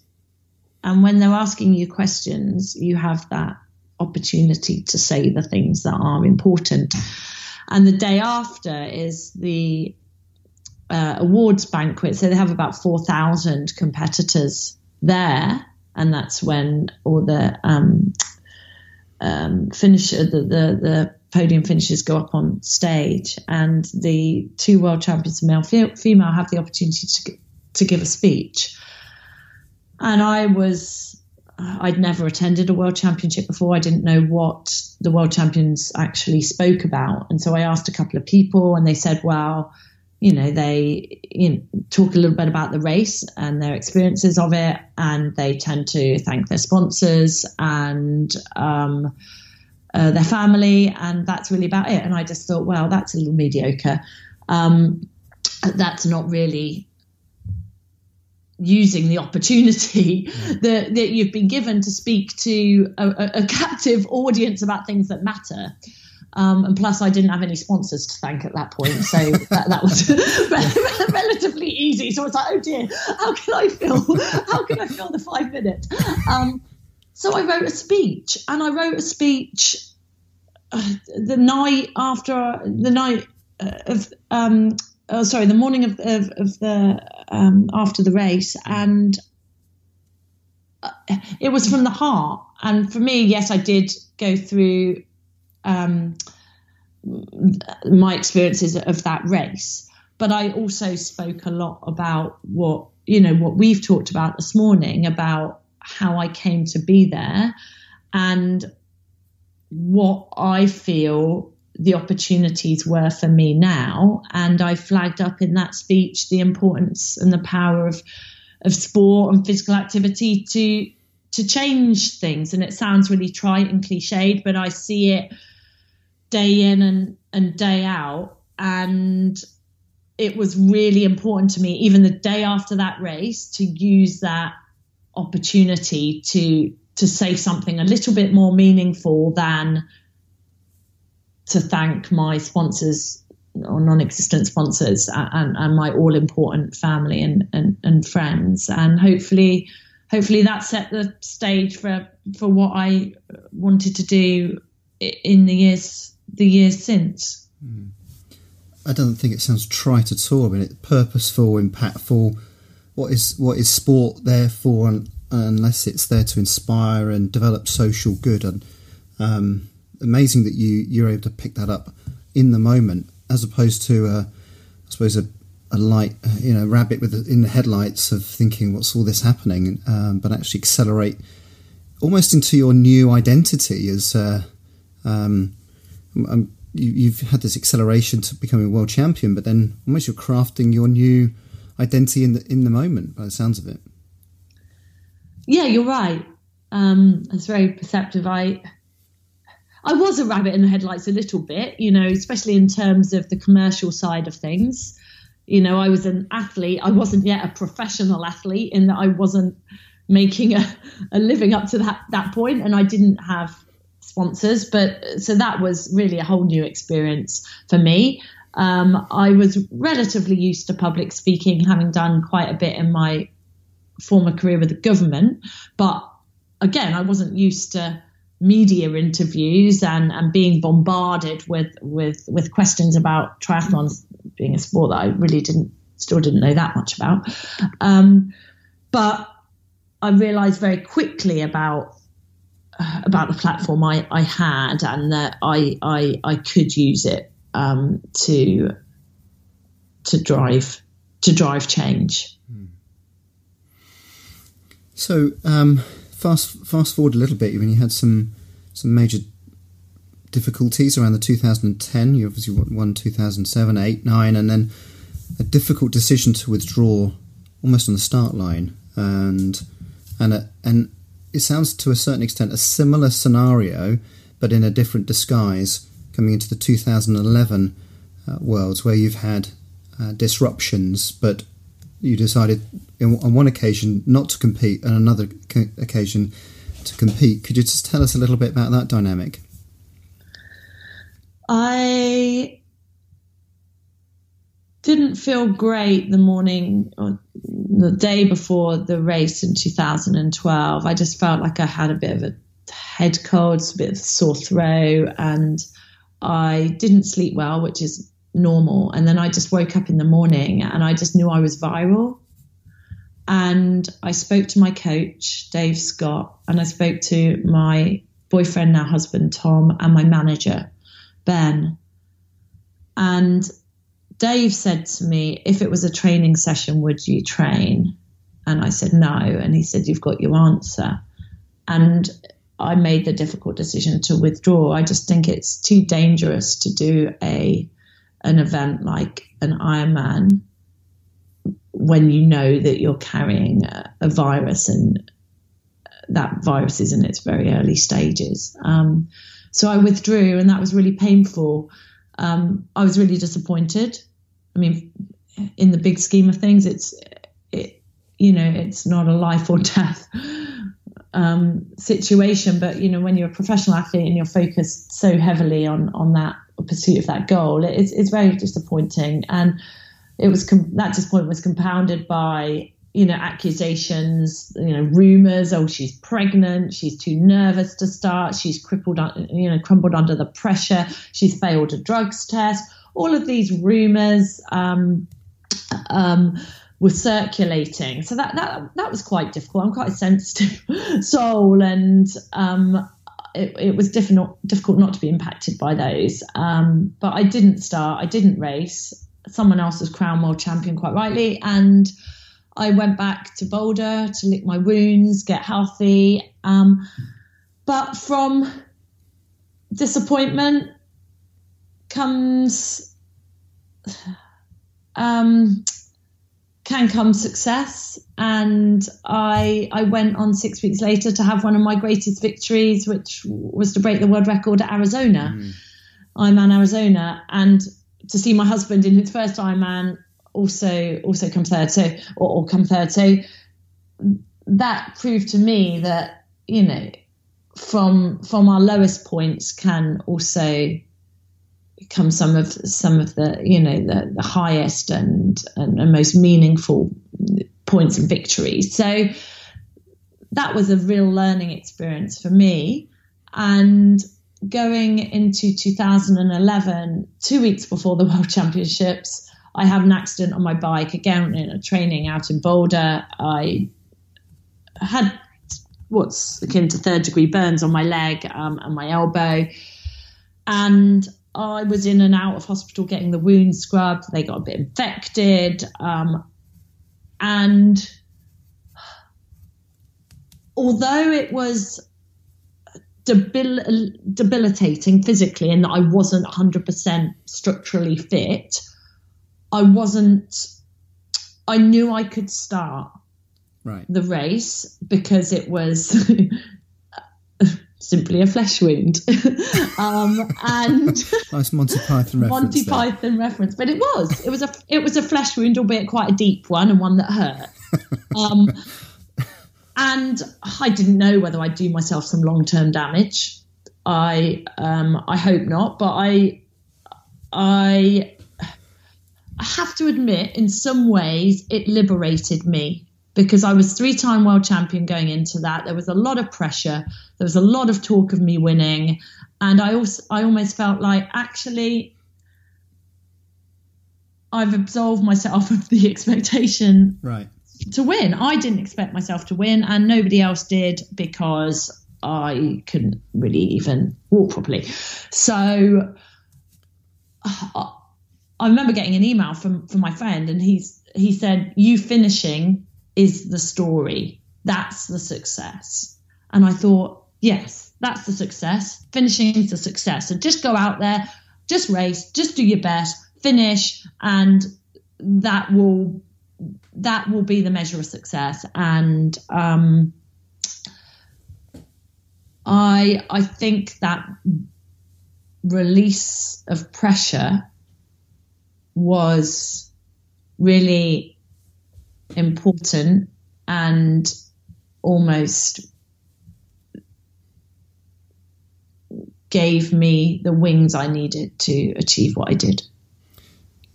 And when they're asking you questions, you have that opportunity to say the things that are important. And the day after is the uh, awards banquet. So they have about 4,000 competitors there, and that's when all the um, um, finisher, the, the, the podium finishers go up on stage, and the two world champions, male female, have the opportunity to to give a speech. And I was, I'd never attended a world championship before. I didn't know what the world champions actually spoke about, and so I asked a couple of people, and they said, "Well." You know, they you know, talk a little bit about the race and their experiences of it, and they tend to thank their sponsors and um, uh, their family, and that's really about it. And I just thought, well, that's a little mediocre. Um, that's not really using the opportunity (laughs) that, that you've been given to speak to a, a captive audience about things that matter. Um, and plus, I didn't have any sponsors to thank at that point, so (laughs) that, that was (laughs) relatively easy. So I was like, "Oh dear, how can I fill? How can I fill the five minutes?" Um, so I wrote a speech, and I wrote a speech uh, the night after the night uh, of um, oh, sorry, the morning of, of, of the um, after the race, and it was from the heart. And for me, yes, I did go through um, my experiences of that race. But I also spoke a lot about what you know what we've talked about this morning about how I came to be there and what I feel the opportunities were for me now. And I flagged up in that speech the importance and the power of of sport and physical activity to to change things. And it sounds really trite and cliched, but I see it day in and, and day out. And it was really important to me, even the day after that race, to use that opportunity to to say something a little bit more meaningful than to thank my sponsors or non-existent sponsors and, and my all-important family and, and, and friends and hopefully hopefully that set the stage for for what I wanted to do in the years the years since. Mm. I don't think it sounds trite at all. I mean, it's purposeful, impactful. What is what is sport there for, unless it's there to inspire and develop social good? And um, amazing that you you're able to pick that up in the moment, as opposed to, I suppose, a a light, you know, rabbit with the, in the headlights of thinking, "What's all this happening?" Um, but actually accelerate almost into your new identity as uh, um, um, you, have had this acceleration to becoming a world champion, but then almost you're crafting your new identity in the in the moment. By the sounds of it. Yeah, you're right. Um, it's very perceptive. I I was a rabbit in the headlights a little bit, you know, especially in terms of the commercial side of things you know, I was an athlete. I wasn't yet a professional athlete in that I wasn't making a, a living up to that that point, and I didn't have sponsors. But so that was really a whole new experience for me. Um, I was relatively used to public speaking, having done quite a bit in my former career with the government. But again, I wasn't used to media interviews and, and being bombarded with, with, with questions about triathlons being a sport that I really didn't still didn't know that much about. Um, but I realised very quickly about about the platform I, I had and that I I, I could use it um, to to drive to drive change. So um, fast fast forward a little bit when you had some some major difficulties around the 2010. You obviously won 2007, 8, 9, and then a difficult decision to withdraw almost on the start line. And and a, and it sounds to a certain extent a similar scenario, but in a different disguise, coming into the 2011 uh, worlds where you've had uh, disruptions, but you decided on one occasion not to compete, and another co- occasion to compete. Could you just tell us a little bit about that dynamic? I didn't feel great the morning or the day before the race in 2012. I just felt like I had a bit of a head cold, a bit of a sore throat, and I didn't sleep well, which is normal. And then I just woke up in the morning and I just knew I was viral. And I spoke to my coach, Dave Scott, and I spoke to my boyfriend, now husband, Tom, and my manager. Ben. And Dave said to me, if it was a training session, would you train? And I said, no. And he said, you've got your answer. And I made the difficult decision to withdraw. I just think it's too dangerous to do a an event like an Ironman when you know that you're carrying a, a virus and that virus is in its very early stages. Um, so I withdrew, and that was really painful. Um, I was really disappointed. I mean, in the big scheme of things, it's it, you know, it's not a life or (laughs) death um, situation. But you know, when you're a professional athlete and you're focused so heavily on on that pursuit of that goal, it's it's very disappointing. And it was com- that disappointment was compounded by you know, accusations, you know, rumors. Oh, she's pregnant. She's too nervous to start. She's crippled, you know, crumbled under the pressure. She's failed a drugs test. All of these rumors um, um, were circulating. So that that that was quite difficult. I'm quite a sensitive (laughs) soul, and um, it, it, was difficult difficult not to be impacted by those. Um, but I didn't start. I didn't race. Someone else was crowned world champion, quite rightly, and I went back to Boulder to lick my wounds, get healthy. Um, but from disappointment comes um, can come success, and I I went on six weeks later to have one of my greatest victories, which was to break the world record at Arizona, mm. Ironman Arizona, and to see my husband in his first Ironman also also come third, so or, or come third, so that proved to me that you know from from our lowest points can also come some of some of the you know the, the highest and, and, and most meaningful points and victories so that was a real learning experience for me. And going into 2011 two weeks before the (laughs) world championships i had an accident on my bike again in a training out in boulder. I had what's akin to third degree burns on my leg um, and my elbow. And I was in and out of hospital getting the wounds scrubbed. They got a bit infected. Um, and although it was debil- debilitating physically and that I wasn't 100% structurally fit, I wasn't, I knew I could start right. the race because it was (laughs) simply a flesh wound. (laughs) um, and (laughs) nice Monty Python reference. Monty there. Python reference, but it was it was a it was a flesh wound, albeit quite a deep one and one that hurt. Um, (laughs) and I didn't know whether I'd do myself some long term damage. I um, I hope not, but I I I have to admit, in some ways, it liberated me because I was three time world champion going into that. There was a lot of pressure. There was a lot of talk of me winning. And I also I almost felt like actually I've absolved myself (laughs) of the expectation right. to win. I didn't expect myself to win and nobody else did because I couldn't really even walk properly. So uh, I remember getting an email from from my friend and he's he said you finishing is the story. That's the success. And I thought, yes, that's the success. Finishing is the success. So just go out there, just race, just do your best, finish, and that will that will be the measure of success. And um, I I think that release of pressure was really important and almost gave me the wings I needed to achieve what I did.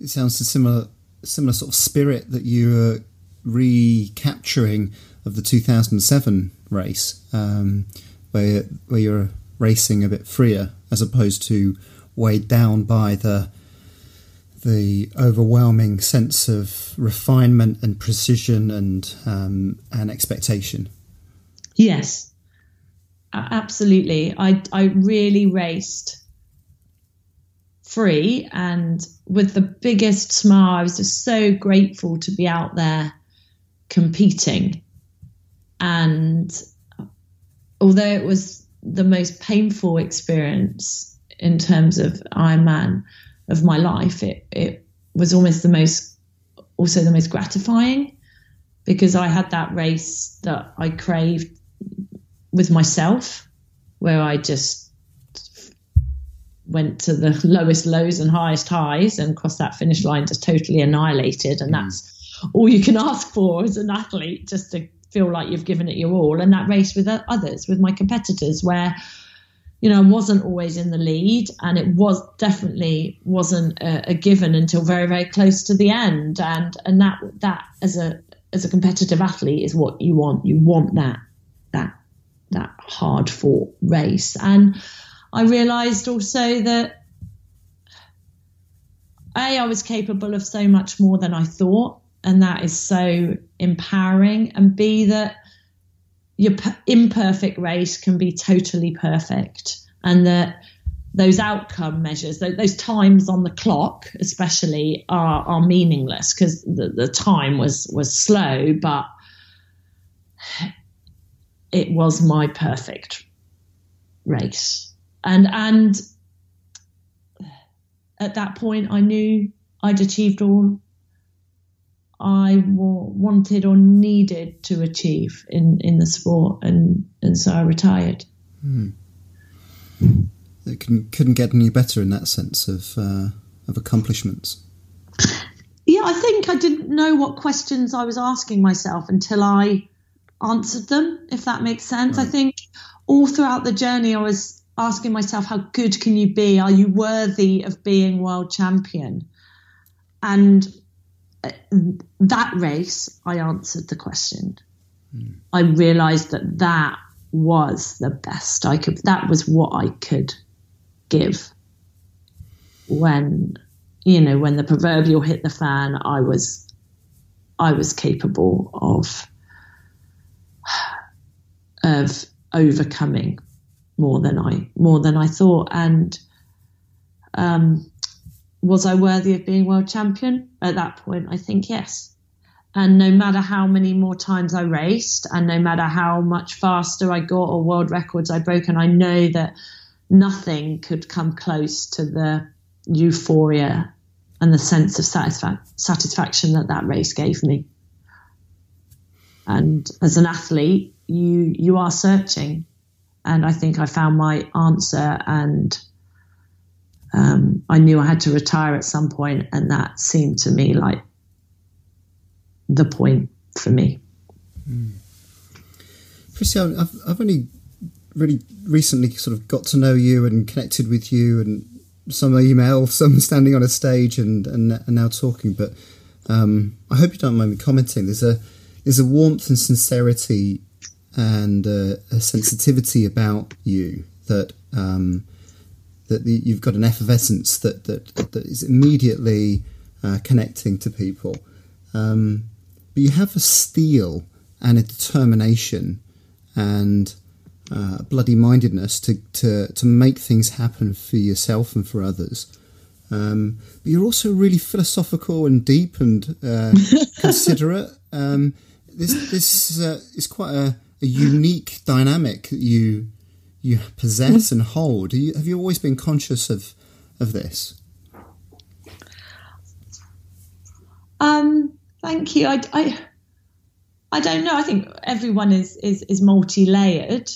It sounds a similar similar sort of spirit that you were recapturing of the 2007 race, um, where where you're racing a bit freer as opposed to weighed down by the the overwhelming sense of refinement and precision and um, and expectation. Yes, absolutely. I I really raced free and with the biggest smile. I was just so grateful to be out there competing, and although it was the most painful experience in terms of Ironman of my life, it it was almost the most also the most gratifying because I had that race that I craved with myself, where I just went to the lowest lows and highest highs and crossed that finish line just totally annihilated. And mm. that's all you can (laughs) ask for as an athlete, just to feel like you've given it your all. And that race with others, with my competitors, where you know, I wasn't always in the lead, and it was definitely wasn't a, a, given until very, very close to the end. And and that that as a as a competitive athlete is what you want. You want that that that hard fought race. And I realised also that a I was capable of so much more than I thought, and that is so empowering. And b that your imperfect race can be totally perfect and that those outcome measures those times on the clock especially are, are meaningless because the, the time was was slow but it was my perfect race. And and at that point, I knew I'd achieved all I wanted or needed to achieve in, in the sport, and, and so I retired. Hmm. It can, couldn't get any better in that sense of uh, of accomplishments. Yeah, I think I didn't know what questions I was asking myself until I answered them. If that makes sense, right. I think all throughout the journey, I was asking myself, "How good can you be? Are you worthy of being world champion?" And that race, I answered the question. Mm. I realized that that was the best I could, that was what I could give when, you know, when the proverbial hit the fan, I was, I was capable of, of overcoming more than I, more than I thought. And, um, was I worthy of being world champion? At that point, I think yes. And no matter how many more times I raced, and no matter how much faster I got or world records I broke, and I know that nothing could come close to the euphoria and the sense of satisfa- satisfaction that that race gave me. And as an athlete, you you are searching, and I think I found my answer and um, I knew I had to retire at some point, and that seemed to me like the point for me. Mm. Chrissie, I've, I've only really recently sort of got to know you and connected with you, and some email, (laughs) some standing on a stage, and and, and now talking. But um, I hope you don't mind me commenting. There's a there's a warmth and sincerity and a, a sensitivity about you that um, that the, you've got an effervescence that that, that is immediately uh, connecting to people. Um, but you have a steel and a determination and uh, bloody mindedness to, to, to make things happen for yourself and for others. Um, but you're also really philosophical and deep and uh, (laughs) considerate. Um, this this uh, is quite a, a unique dynamic that you you possess and hold. You, have you always been conscious of of this? Um, thank you. I, I, I don't know. I think everyone is is, is multi layered,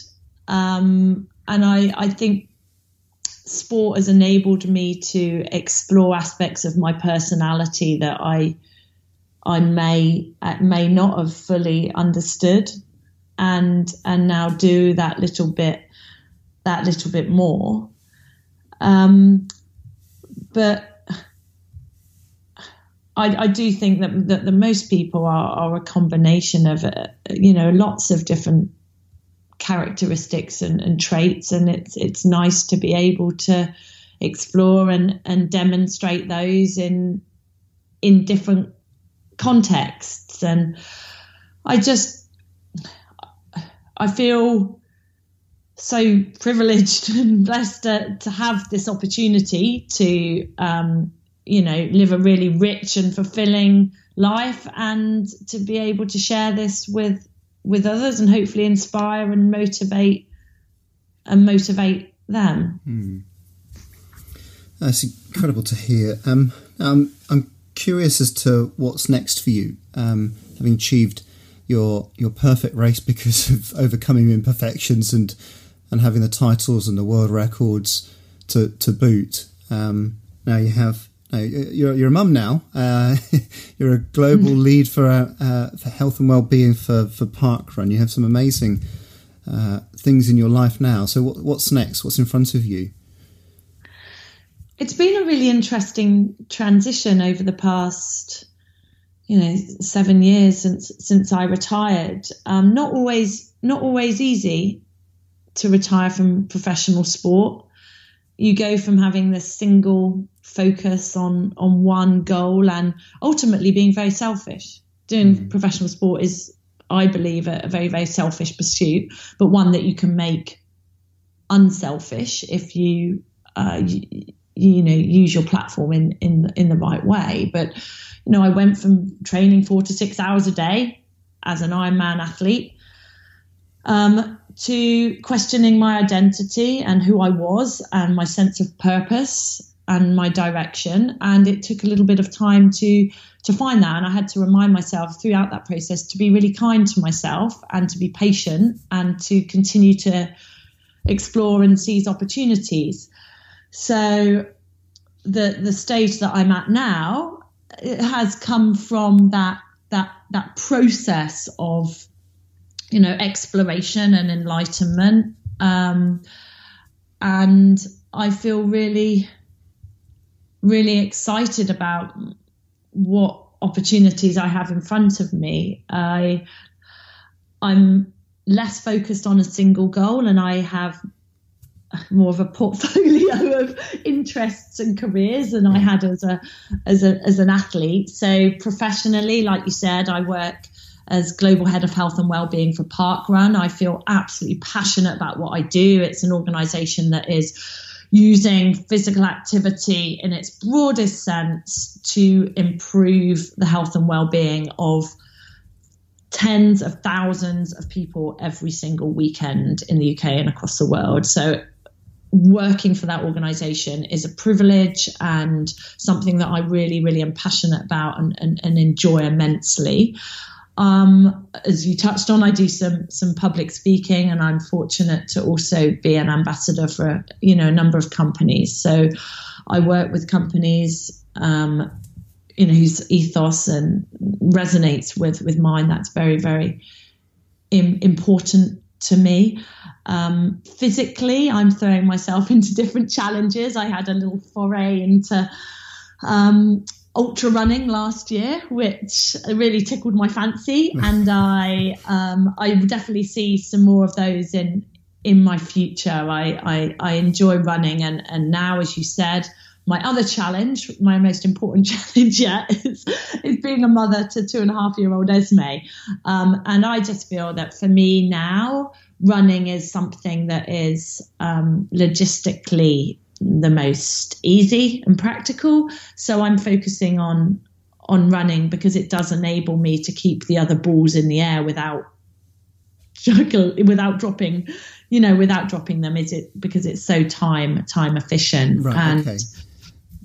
um, and I I think sport has enabled me to explore aspects of my personality that I I may may not have fully understood, and and now do that little bit that little bit more. Um, but I, I, do think that, that the most people are, are a combination of, uh, you know, lots of different characteristics and, and, traits, and it's it's nice to be able to explore and, and demonstrate those in in different contexts. And I just I feel so privileged (laughs) and blessed to, to have this opportunity to, um, you know, live a really rich and fulfilling life and to be able to share this with with others and hopefully inspire and motivate and motivate them. Hmm. That's incredible to hear. Um, um, I'm curious as to what's next for you, um, having achieved your your perfect race because of (laughs) overcoming imperfections and and having the titles and the world records to to boot. Um, now you have you're you're a mum now. Uh, (laughs) you're a global lead for uh, for health and well-being for for Parkrun. You have some amazing uh, things in your life now. So what, what's next? What's in front of you? It's been a really interesting transition over the past, you know, seven years since since I retired. Um, not always not always easy to retire from professional sport. You go from having this single focus on on one goal and ultimately being very selfish. Doing mm. professional sport is, I believe, a, a very very selfish pursuit, but one that you can make unselfish if you, uh, you, you know use your platform in in in the right way. But you know, I went from training four to six hours a day as an Ironman athlete um, to questioning my identity and who I was and my sense of purpose and my direction. And it took a little bit of time to to find that. And I had to remind myself throughout that process to be really kind to myself and to be patient and to continue to explore and seize opportunities. So the the stage that I'm at now it has come from that that that process of you know exploration and enlightenment um, and I feel really really excited about what opportunities I have in front of me. I I'm less focused on a single goal and I have more of a portfolio (laughs) of interests and careers than I had as a as a as an athlete. So professionally, like you said, I work as global head of health and well-being for Parkrun. I feel absolutely passionate about what I do. It's an organization that is using physical activity in its broadest sense to improve the health and well-being of tens of thousands of people every single weekend in the UK and across the world. So working for that organization is a privilege and something that I really, really am passionate about and, and, and enjoy immensely. Um, as you touched on, I do some some public speaking, and I'm fortunate to also be an ambassador for you know a number of companies. So I work with companies, um, you know, whose ethos and resonates with with mine. That's very very Im- important to me. Um, physically, I'm throwing myself (laughs) into different challenges. I had a little foray into um, ultra running last year, which really tickled my fancy, (laughs) and I um, I definitely see some more of those in in my future. I I, I enjoy running, and and now, as you said. My other challenge, my most important (laughs) challenge yet, is, is being a mother to two and a half year old Esme. Um, and I just feel that for me now, running is something that is um, logistically the most easy and practical. So I'm focusing on on running because it does enable me to keep the other balls in the air without juggle without dropping you know without dropping them is it because it's so time time efficient right, and okay.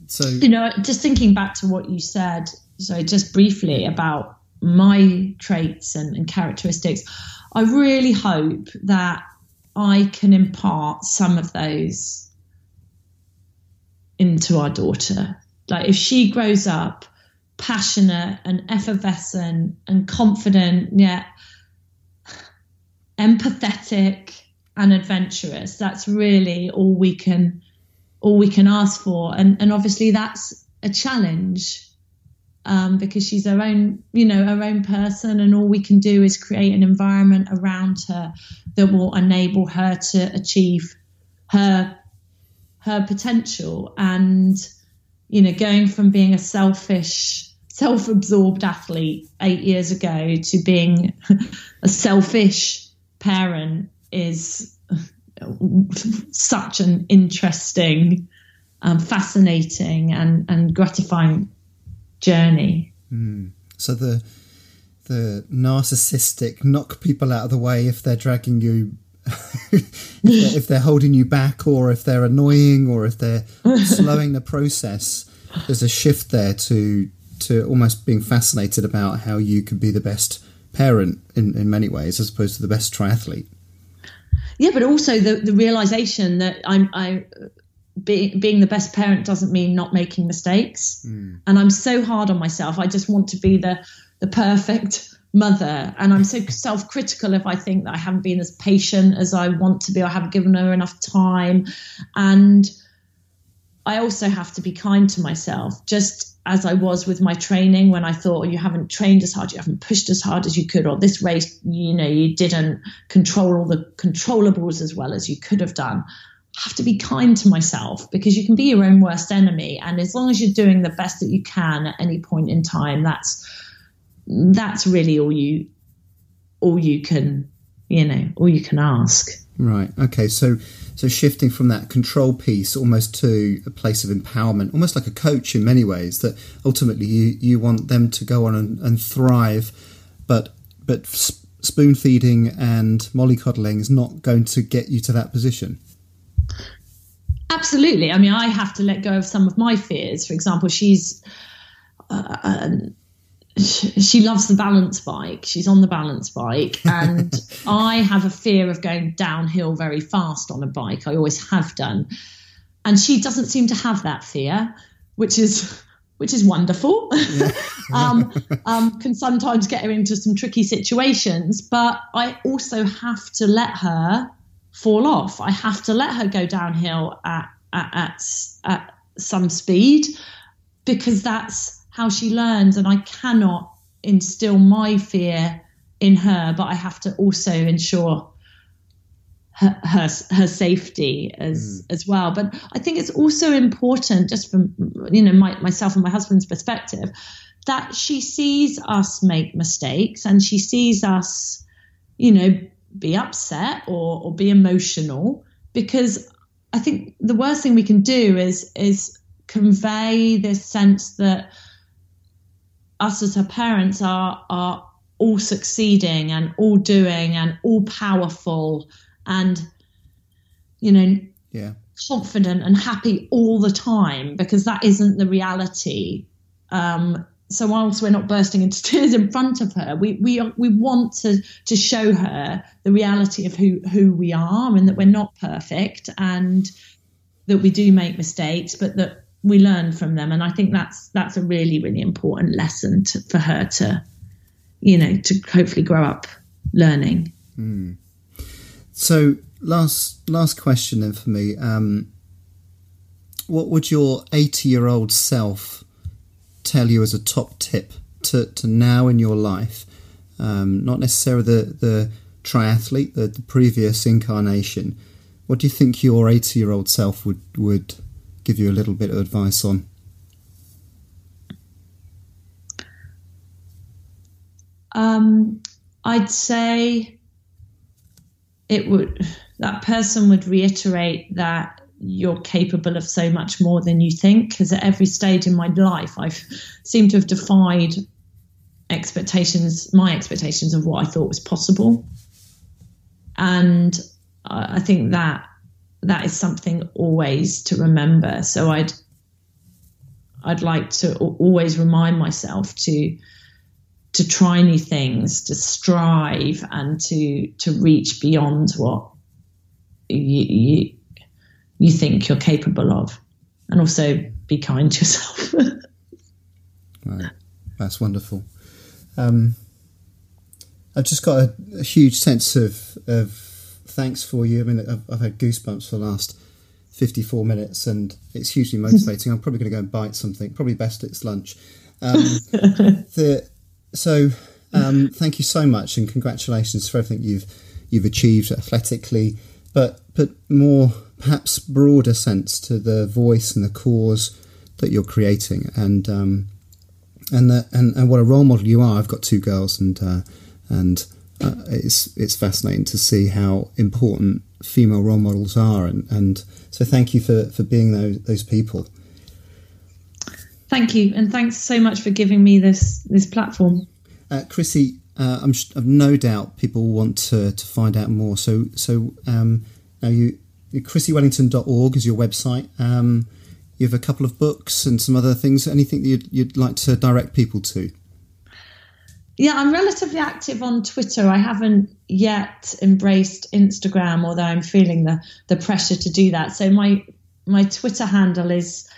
so you know just thinking back to what you said so just briefly about my traits and, and characteristics I really hope that I can impart some of those into our daughter. Like if she grows up passionate and effervescent and confident, yet empathetic and adventurous, that's really all we can all we can ask for. And and obviously that's a challenge um, because she's her own, you know, her own person, and all we can do is create an environment around her that will enable her to achieve her her potential. And you know, going from being a selfish, self-absorbed athlete eight years ago to being (laughs) a selfish parent is (laughs) such an interesting, um, fascinating, and and gratifying journey. Mm. So the the narcissistic knock people out of the way if they're dragging you (laughs) if, they're, holding you back or if they're annoying or if they're slowing the process there's a shift there to to almost being fascinated about how you could be the best parent in, in many ways as opposed to the best triathlete yeah but also the, the realization that i'm i be, being the best parent doesn't mean not making mistakes. Mm. And I'm so hard on myself. I just want to be the the perfect mother, and I'm so self-critical if I think that I haven't been as patient as I want to be, I haven't given her enough time. And I also have to be kind to myself, just as I was with my training when I thought, oh, you haven't trained as hard, you haven't pushed as hard as you could, or this race, you know, you didn't control all the controllables as well as you could have done. I have to be kind to myself because you can be your own worst enemy. And as long as you're doing the best that you can at any point in time that's that's really all you all you can you know all you can ask right okay so so shifting from that control piece almost to a place of empowerment almost like a coach in many ways that ultimately you you want them to go on and, and thrive but but spoon feeding and mollycoddling is not going to get you to that position absolutely. I mean, I have to let go of some of my fears. For example, she's. Uh, um, she loves the balance bike. She's on the balance bike, and (laughs) I have a fear of going downhill very fast on a bike. I always have done, and she doesn't seem to have that fear, which is which is wonderful. Yeah. (laughs) um, um, can sometimes get her into some tricky situations, but I also have to let her fall off. I have to let her go downhill at at, at, at some speed because that's how she learns and I cannot instill my fear in her, but I have to also ensure her her, her safety as mm. as well. But I think it's also important, just from you know my, myself and my husband's perspective, that she sees us make mistakes and she sees us, you know, be upset or or be emotional because I think the worst thing we can do is is convey this sense that us as her parents are are all succeeding and all doing and all powerful and you know yeah. confident and happy all the time because that isn't the reality. Um, so whilst we're not bursting into (laughs) tears in front of her we we we want to to show her the reality of who who we are and that we're not perfect and that we do make mistakes but that we learn from them. And i think that's that's a really really important lesson to, for her to you know to hopefully grow up learning. Mm. so last last question then for me um, what would your 80 year old self tell you as a top tip to, to now in your life? Um, not necessarily the, the triathlete the, the previous incarnation. What do you think your 80 year old self would would give you a little bit of advice on? Um, I'd say it would that person would reiterate that you're capable of so much more than you think because at every stage in my life I've seemed to have defied expectations my expectations of what I thought was possible and I think that that is something always to remember. So I'd I'd like to always remind myself to to try new things, to strive, and to to reach beyond what you, you, you think you're capable of, and also be kind to yourself. (laughs) right, that's wonderful. Um, I've just got a, a huge sense of of thanks for you. I mean, I've, I've, had goosebumps for the last 54 minutes and it's hugely motivating. I'm probably going to go and bite something, probably best it's lunch. Um, (laughs) the, so, um, thank you so much and congratulations for everything you've you've achieved athletically, but but more perhaps broader sense to the voice and the cause that you're creating and um, and the, and and what a role model you are. I've got two girls and uh, and uh, it's it's fascinating to see how important female role models are, and, and so thank you for, for being those those people. Thank you, and thanks so much for giving me this this platform. Uh, Chrissie, uh, I'm I've no doubt people want to, to find out more. So so um, now you chrissiewellington.org is your website. Um, you have a couple of books and some other things. Anything that you'd, you'd like to direct people to? Yeah, I'm relatively active on Twitter. I haven't yet embraced Instagram, although I'm feeling the the pressure to do that. So my my Twitter handle is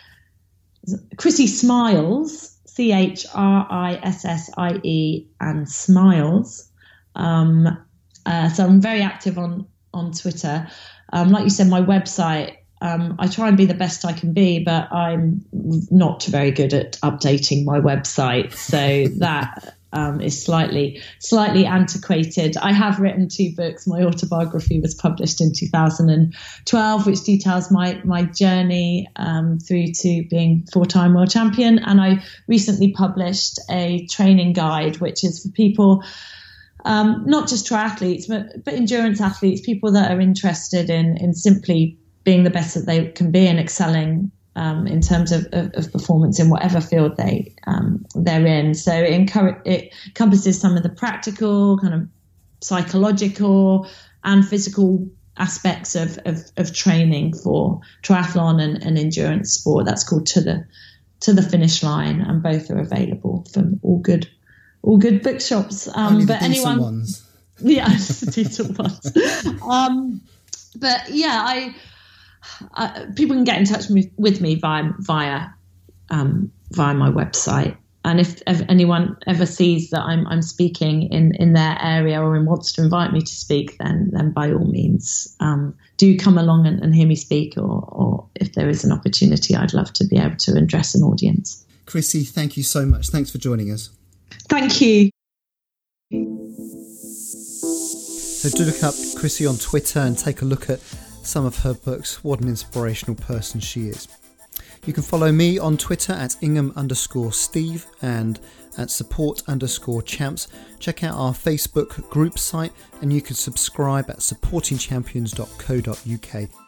Chrissie Smiles, C H R I S S I E, and Smiles. Um, uh, so I'm very active on on Twitter. Um, like you said, my website. Um, I try and be the best I can be, but I'm not very good at updating my website. So that um, is slightly slightly antiquated. I have written two books. My autobiography was published in 2012, which details my my journey um, through to being four time world champion. And I recently published a training guide, which is for people. Um, not just triathletes, but, but endurance athletes, people that are interested in in simply being the best that they can be and excelling um, in terms of, of, of, performance in whatever field they um, they're in. So it, encourage, it encompasses some of the practical, kind of psychological, and physical aspects of, of, of training for triathlon and, and endurance sport. That's called to the to the finish line, and both are available from all good all good bookshops. Um, but anyone, ones. (laughs) yeah, (laughs) decent ones. Um, but yeah, I, I, people can get in touch with, with me via via um, via my website and if, if, anyone ever sees that I'm, I'm speaking in, in their area or wants to invite me to speak, then then by all means um, do come along and, and, hear me speak. Or, or if there is an opportunity, I'd love to be able to address an audience. Chrissie, thank you so much. Thanks for joining us. Thank you. So do look up Chrissie on Twitter and take a look at some of her books. What an inspirational person she is. You can follow me on Twitter at Ingham underscore Steve and at support underscore champs. Check out our Facebook group site and you can subscribe at supportingchampions.co.uk.